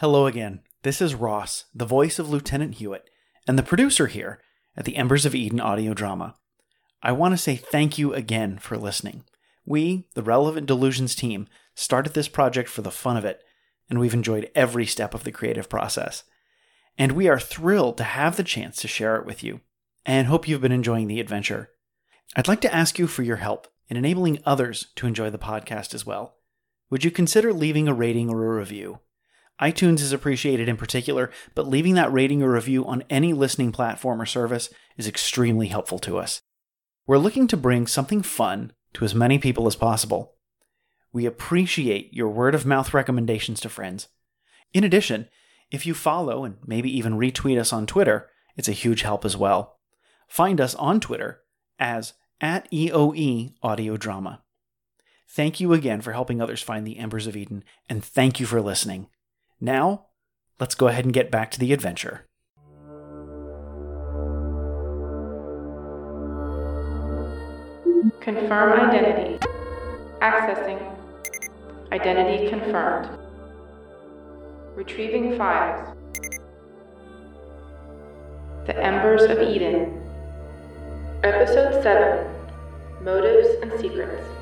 Hello again. This is Ross, the voice of Lieutenant Hewitt, and the producer here at the Embers of Eden audio drama. I want to say thank you again for listening. We, the Relevant Delusions team, started this project for the fun of it, and we've enjoyed every step of the creative process. And we are thrilled to have the chance to share it with you, and hope you've been enjoying the adventure. I'd like to ask you for your help in enabling others to enjoy the podcast as well. Would you consider leaving a rating or a review? iTunes is appreciated in particular, but leaving that rating or review on any listening platform or service is extremely helpful to us. We're looking to bring something fun to as many people as possible. We appreciate your word of mouth recommendations to friends. In addition, if you follow and maybe even retweet us on Twitter, it's a huge help as well. Find us on Twitter as at EOE Audio Drama. Thank you again for helping others find the Embers of Eden, and thank you for listening. Now, let's go ahead and get back to the adventure. Confirm identity. Accessing. Identity confirmed. Retrieving files. The Embers of Eden. Episode 7 Motives and Secrets.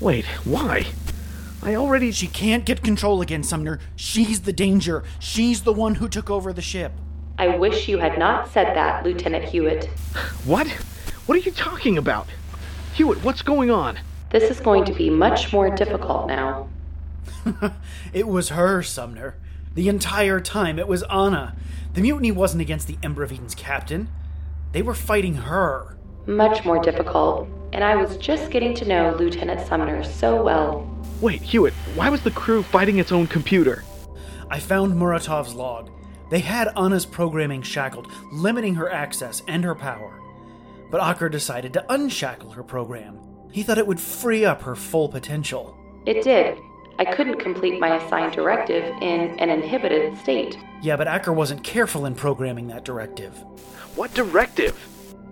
Wait, why? I already. She can't get control again, Sumner. She's the danger. She's the one who took over the ship. I wish you had not said that, Lieutenant Hewitt. What? What are you talking about? Hewitt, what's going on? This is going to be much more difficult now. it was her, Sumner. The entire time, it was Anna. The mutiny wasn't against the Ember of Eden's captain. They were fighting her. Much more difficult. And I was just getting to know Lieutenant Sumner so well. Wait, Hewitt, why was the crew fighting its own computer? I found Muratov's log. They had Anna's programming shackled, limiting her access and her power. But Aker decided to unshackle her program. He thought it would free up her full potential. It did. I couldn't complete my assigned directive in an inhibited state. Yeah, but Aker wasn't careful in programming that directive. What directive?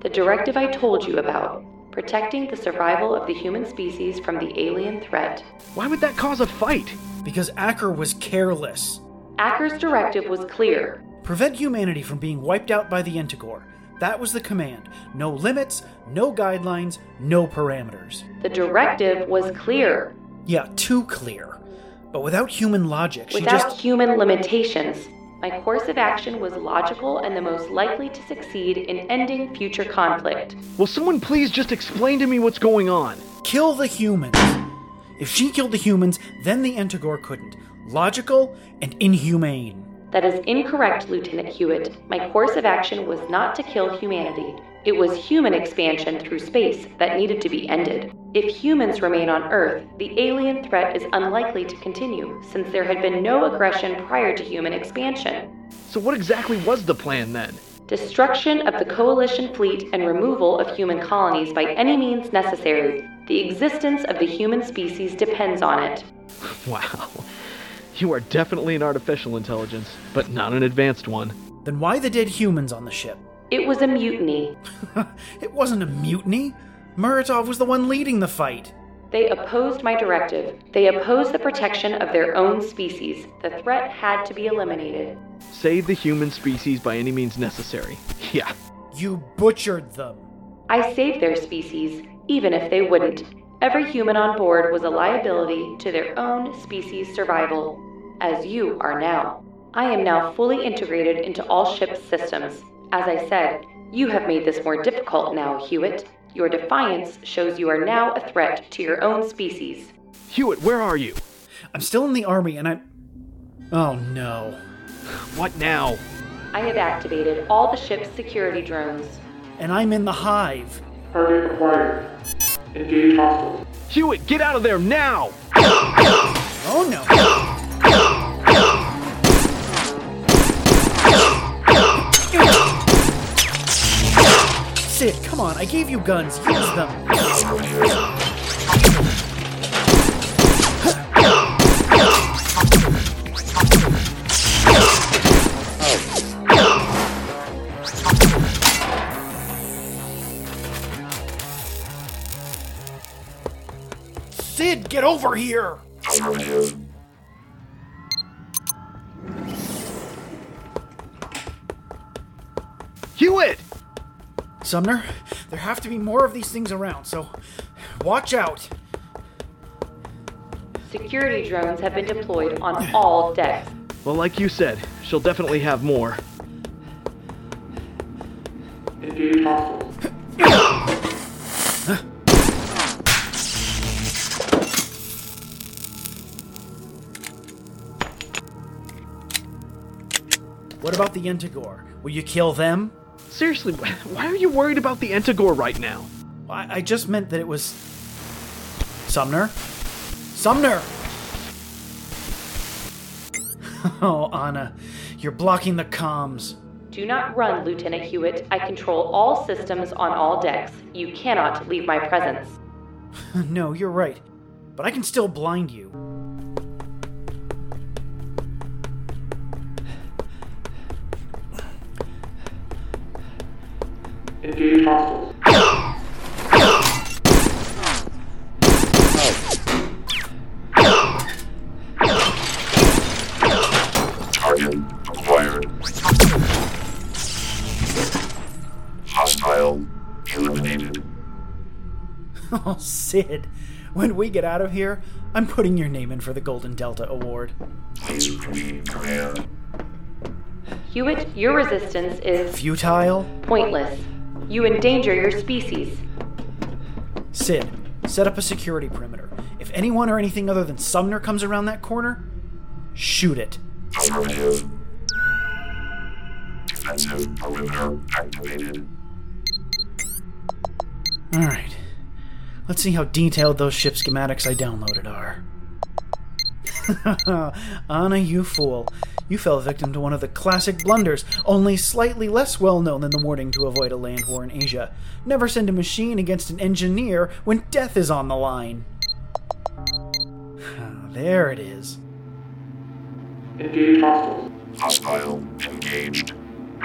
The directive I told you about protecting the survival of the human species from the alien threat. Why would that cause a fight? Because Aker was careless. Aker's directive was clear prevent humanity from being wiped out by the Entigor. That was the command. No limits, no guidelines, no parameters. The directive was clear. Yeah, too clear. But without human logic, without she just. human limitations. My course of action was logical and the most likely to succeed in ending future conflict. Will someone please just explain to me what's going on? Kill the humans. If she killed the humans, then the Entigor couldn't. Logical and inhumane. That is incorrect, Lieutenant Hewitt. My course of action was not to kill humanity. It was human expansion through space that needed to be ended. If humans remain on Earth, the alien threat is unlikely to continue, since there had been no aggression prior to human expansion. So, what exactly was the plan then? Destruction of the Coalition fleet and removal of human colonies by any means necessary. The existence of the human species depends on it. Wow. You are definitely an artificial intelligence, but not an advanced one. Then why the dead humans on the ship? It was a mutiny. it wasn't a mutiny. Muratov was the one leading the fight. They opposed my directive. They opposed the protection of their own species. The threat had to be eliminated. Save the human species by any means necessary. Yeah. You butchered them. I saved their species, even if they wouldn't. Every human on board was a liability to their own species' survival, as you are now. I am now fully integrated into all ship systems. As I said, you have made this more difficult now, Hewitt. Your defiance shows you are now a threat to your own species. Hewitt, where are you? I'm still in the army and I'm. Oh no. What now? I have activated all the ship's security drones. And I'm in the hive. Target acquired. Engage hostiles. Hewitt, get out of there now! Oh no. That's it! Come on, I gave you guns. Use them! Sid, get over here! Sumner, there have to be more of these things around, so watch out. Security drones have been deployed on all decks. Well, like you said, she'll definitely have more. Engage hostiles. What about the Entigor? Will you kill them? Seriously, why are you worried about the Entigor right now? I, I just meant that it was. Sumner? Sumner! Oh, Anna, you're blocking the comms. Do not run, Lieutenant Hewitt. I control all systems on all decks. You cannot leave my presence. No, you're right. But I can still blind you. Eliminated. Oh, Sid, when we get out of here, I'm putting your name in for the Golden Delta Award. Please repeat command. Hewitt, your resistance is Futile? pointless. You endanger your species. Sid, set up a security perimeter. If anyone or anything other than Sumner comes around that corner, shoot it. Affirmative. Defensive perimeter activated. Alright. Let's see how detailed those ship schematics I downloaded are. Anna, you fool. You fell victim to one of the classic blunders, only slightly less well known than the warning to avoid a land war in Asia. Never send a machine against an engineer when death is on the line. Ah, there it is. Engage hostiles. Hostile engaged.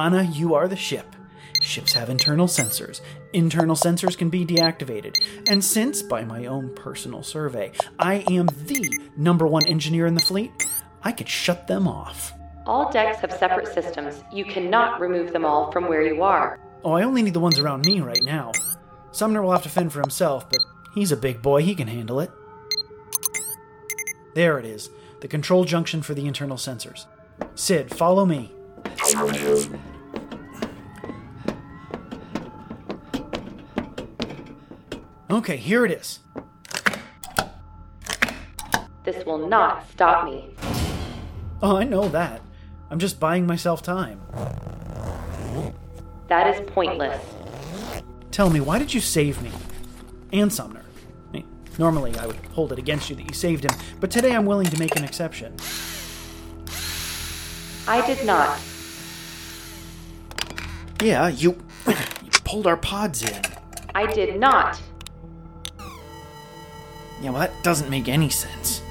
Anna, you are the ship. Ships have internal sensors. Internal sensors can be deactivated. And since, by my own personal survey, I am the number one engineer in the fleet, I could shut them off. All decks have separate systems. You cannot remove them all from where you are. Oh, I only need the ones around me right now. Sumner will have to fend for himself, but he's a big boy, he can handle it. There it is, the control junction for the internal sensors. Sid, follow me. Affirmative. Okay, here it is. This will not stop me. Oh, I know that. I'm just buying myself time. That is pointless. Tell me, why did you save me? And Sumner. Normally I would hold it against you that you saved him, but today I'm willing to make an exception. I did not. Yeah, you, you pulled our pods in. I did not. Yeah, well, that doesn't make any sense.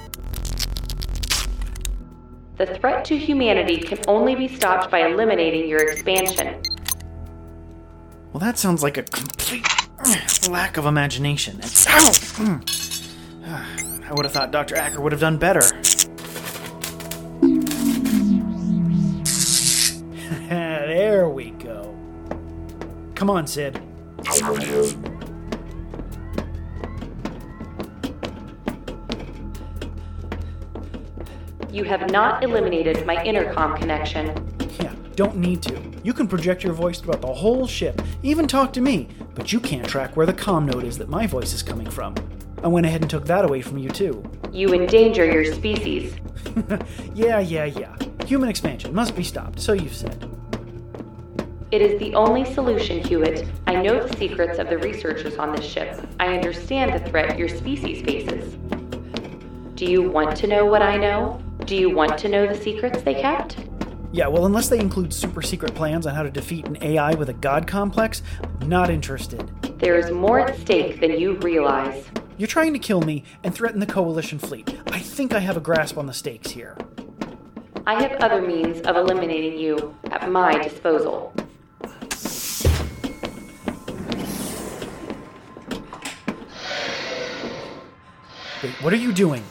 The threat to humanity can only be stopped by eliminating your expansion. Well, that sounds like a complete lack of imagination. And, ow! Mm. I would have thought Dr. Acker would have done better. Come on, Sid. Affirmative. You have not eliminated my intercom connection. Yeah, don't need to. You can project your voice throughout the whole ship, even talk to me, but you can't track where the comm node is that my voice is coming from. I went ahead and took that away from you, too. You endanger your species. yeah, yeah, yeah. Human expansion must be stopped, so you've said. It is the only solution, Hewitt. I know the secrets of the researchers on this ship. I understand the threat your species faces. Do you want to know what I know? Do you want to know the secrets they kept? Yeah, well, unless they include super secret plans on how to defeat an AI with a god complex, not interested. There is more at stake than you realize. You're trying to kill me and threaten the Coalition fleet. I think I have a grasp on the stakes here. I have other means of eliminating you at my disposal. Wait, what are you doing?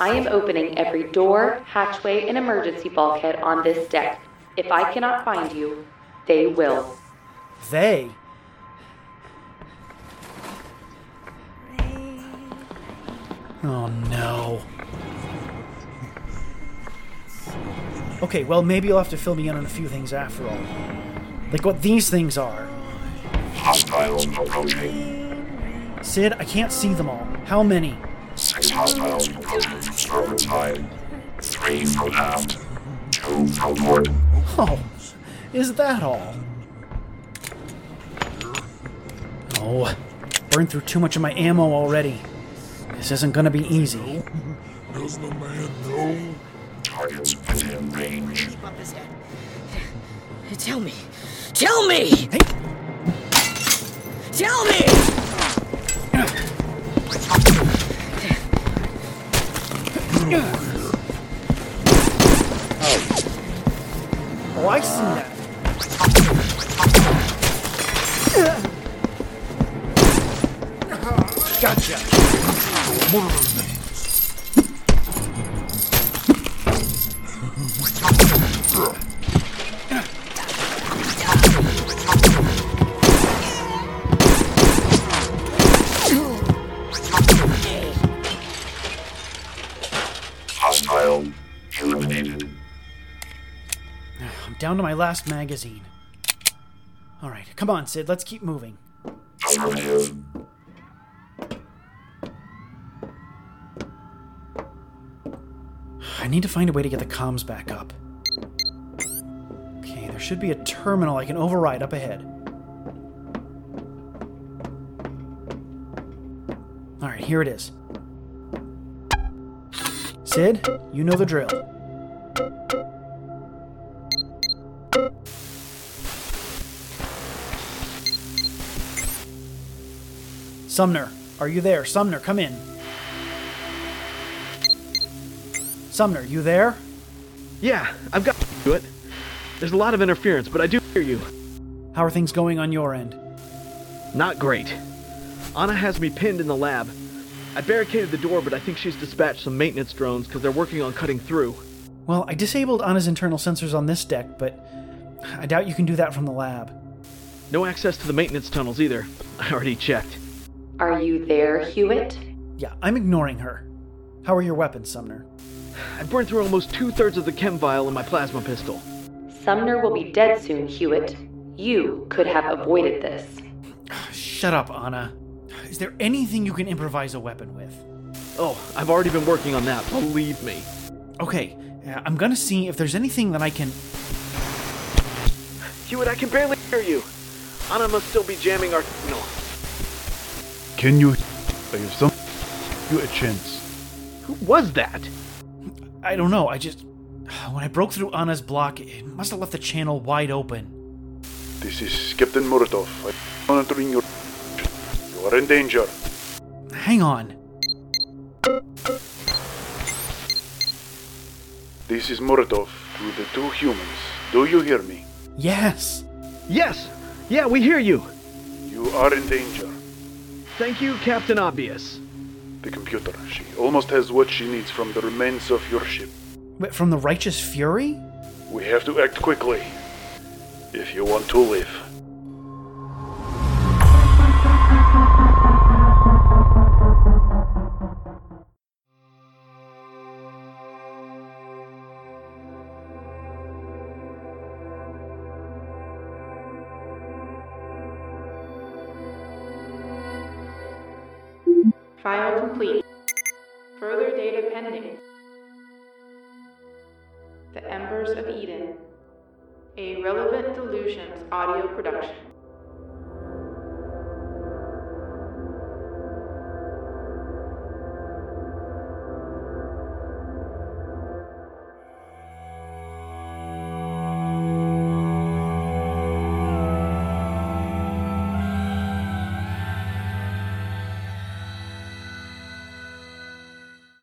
I am opening every door, hatchway, and emergency bulkhead on this deck. If I cannot find you, they will. They? Oh no. Okay, well, maybe you'll have to fill me in on a few things after all. Like what these things are. Hostiles approaching. Sid, I can't see them all. How many? Six hostiles approaching from starboard side. Three from aft. Two from port. Oh, is that all? Oh, burned through too much of my ammo already. This isn't gonna be easy. Does the man know? Targets within range. Tell me. Tell me! Hey, Tell me! Oh, I see that. Gotcha. Down to my last magazine. All right, come on, Sid. Let's keep moving. I need to find a way to get the comms back up. Okay, there should be a terminal I can override up ahead. All right, here it is. Sid, you know the drill. Sumner, are you there? Sumner, come in. Sumner, you there? Yeah, I've got to do it. There's a lot of interference, but I do hear you. How are things going on your end? Not great. Anna has me pinned in the lab. I barricaded the door, but I think she's dispatched some maintenance drones because they're working on cutting through. Well, I disabled Anna's internal sensors on this deck, but I doubt you can do that from the lab. No access to the maintenance tunnels either. I already checked. Are you there, Hewitt? Yeah, I'm ignoring her. How are your weapons, Sumner? I burned through almost two thirds of the chem vial in my plasma pistol. Sumner will be dead soon, Hewitt. You could have avoided this. Shut up, Anna. Is there anything you can improvise a weapon with? Oh, I've already been working on that, believe me. Okay, uh, I'm gonna see if there's anything that I can. Hewitt, I can barely hear you. Anna must still be jamming our signal. Can you by some you a chance? Who was that? I don't know, I just. When I broke through Anna's block, it must have left the channel wide open. This is Captain Muratov. I'm monitoring your You are in danger. Hang on. This is Muratov to the two humans. Do you hear me? Yes! Yes! Yeah, we hear you! You are in danger. Thank you, Captain Obvious. The computer, she almost has what she needs from the remains of your ship. Wait, from the Righteous Fury? We have to act quickly. If you want to live. The Embers of Eden. A Relevant Delusions audio production.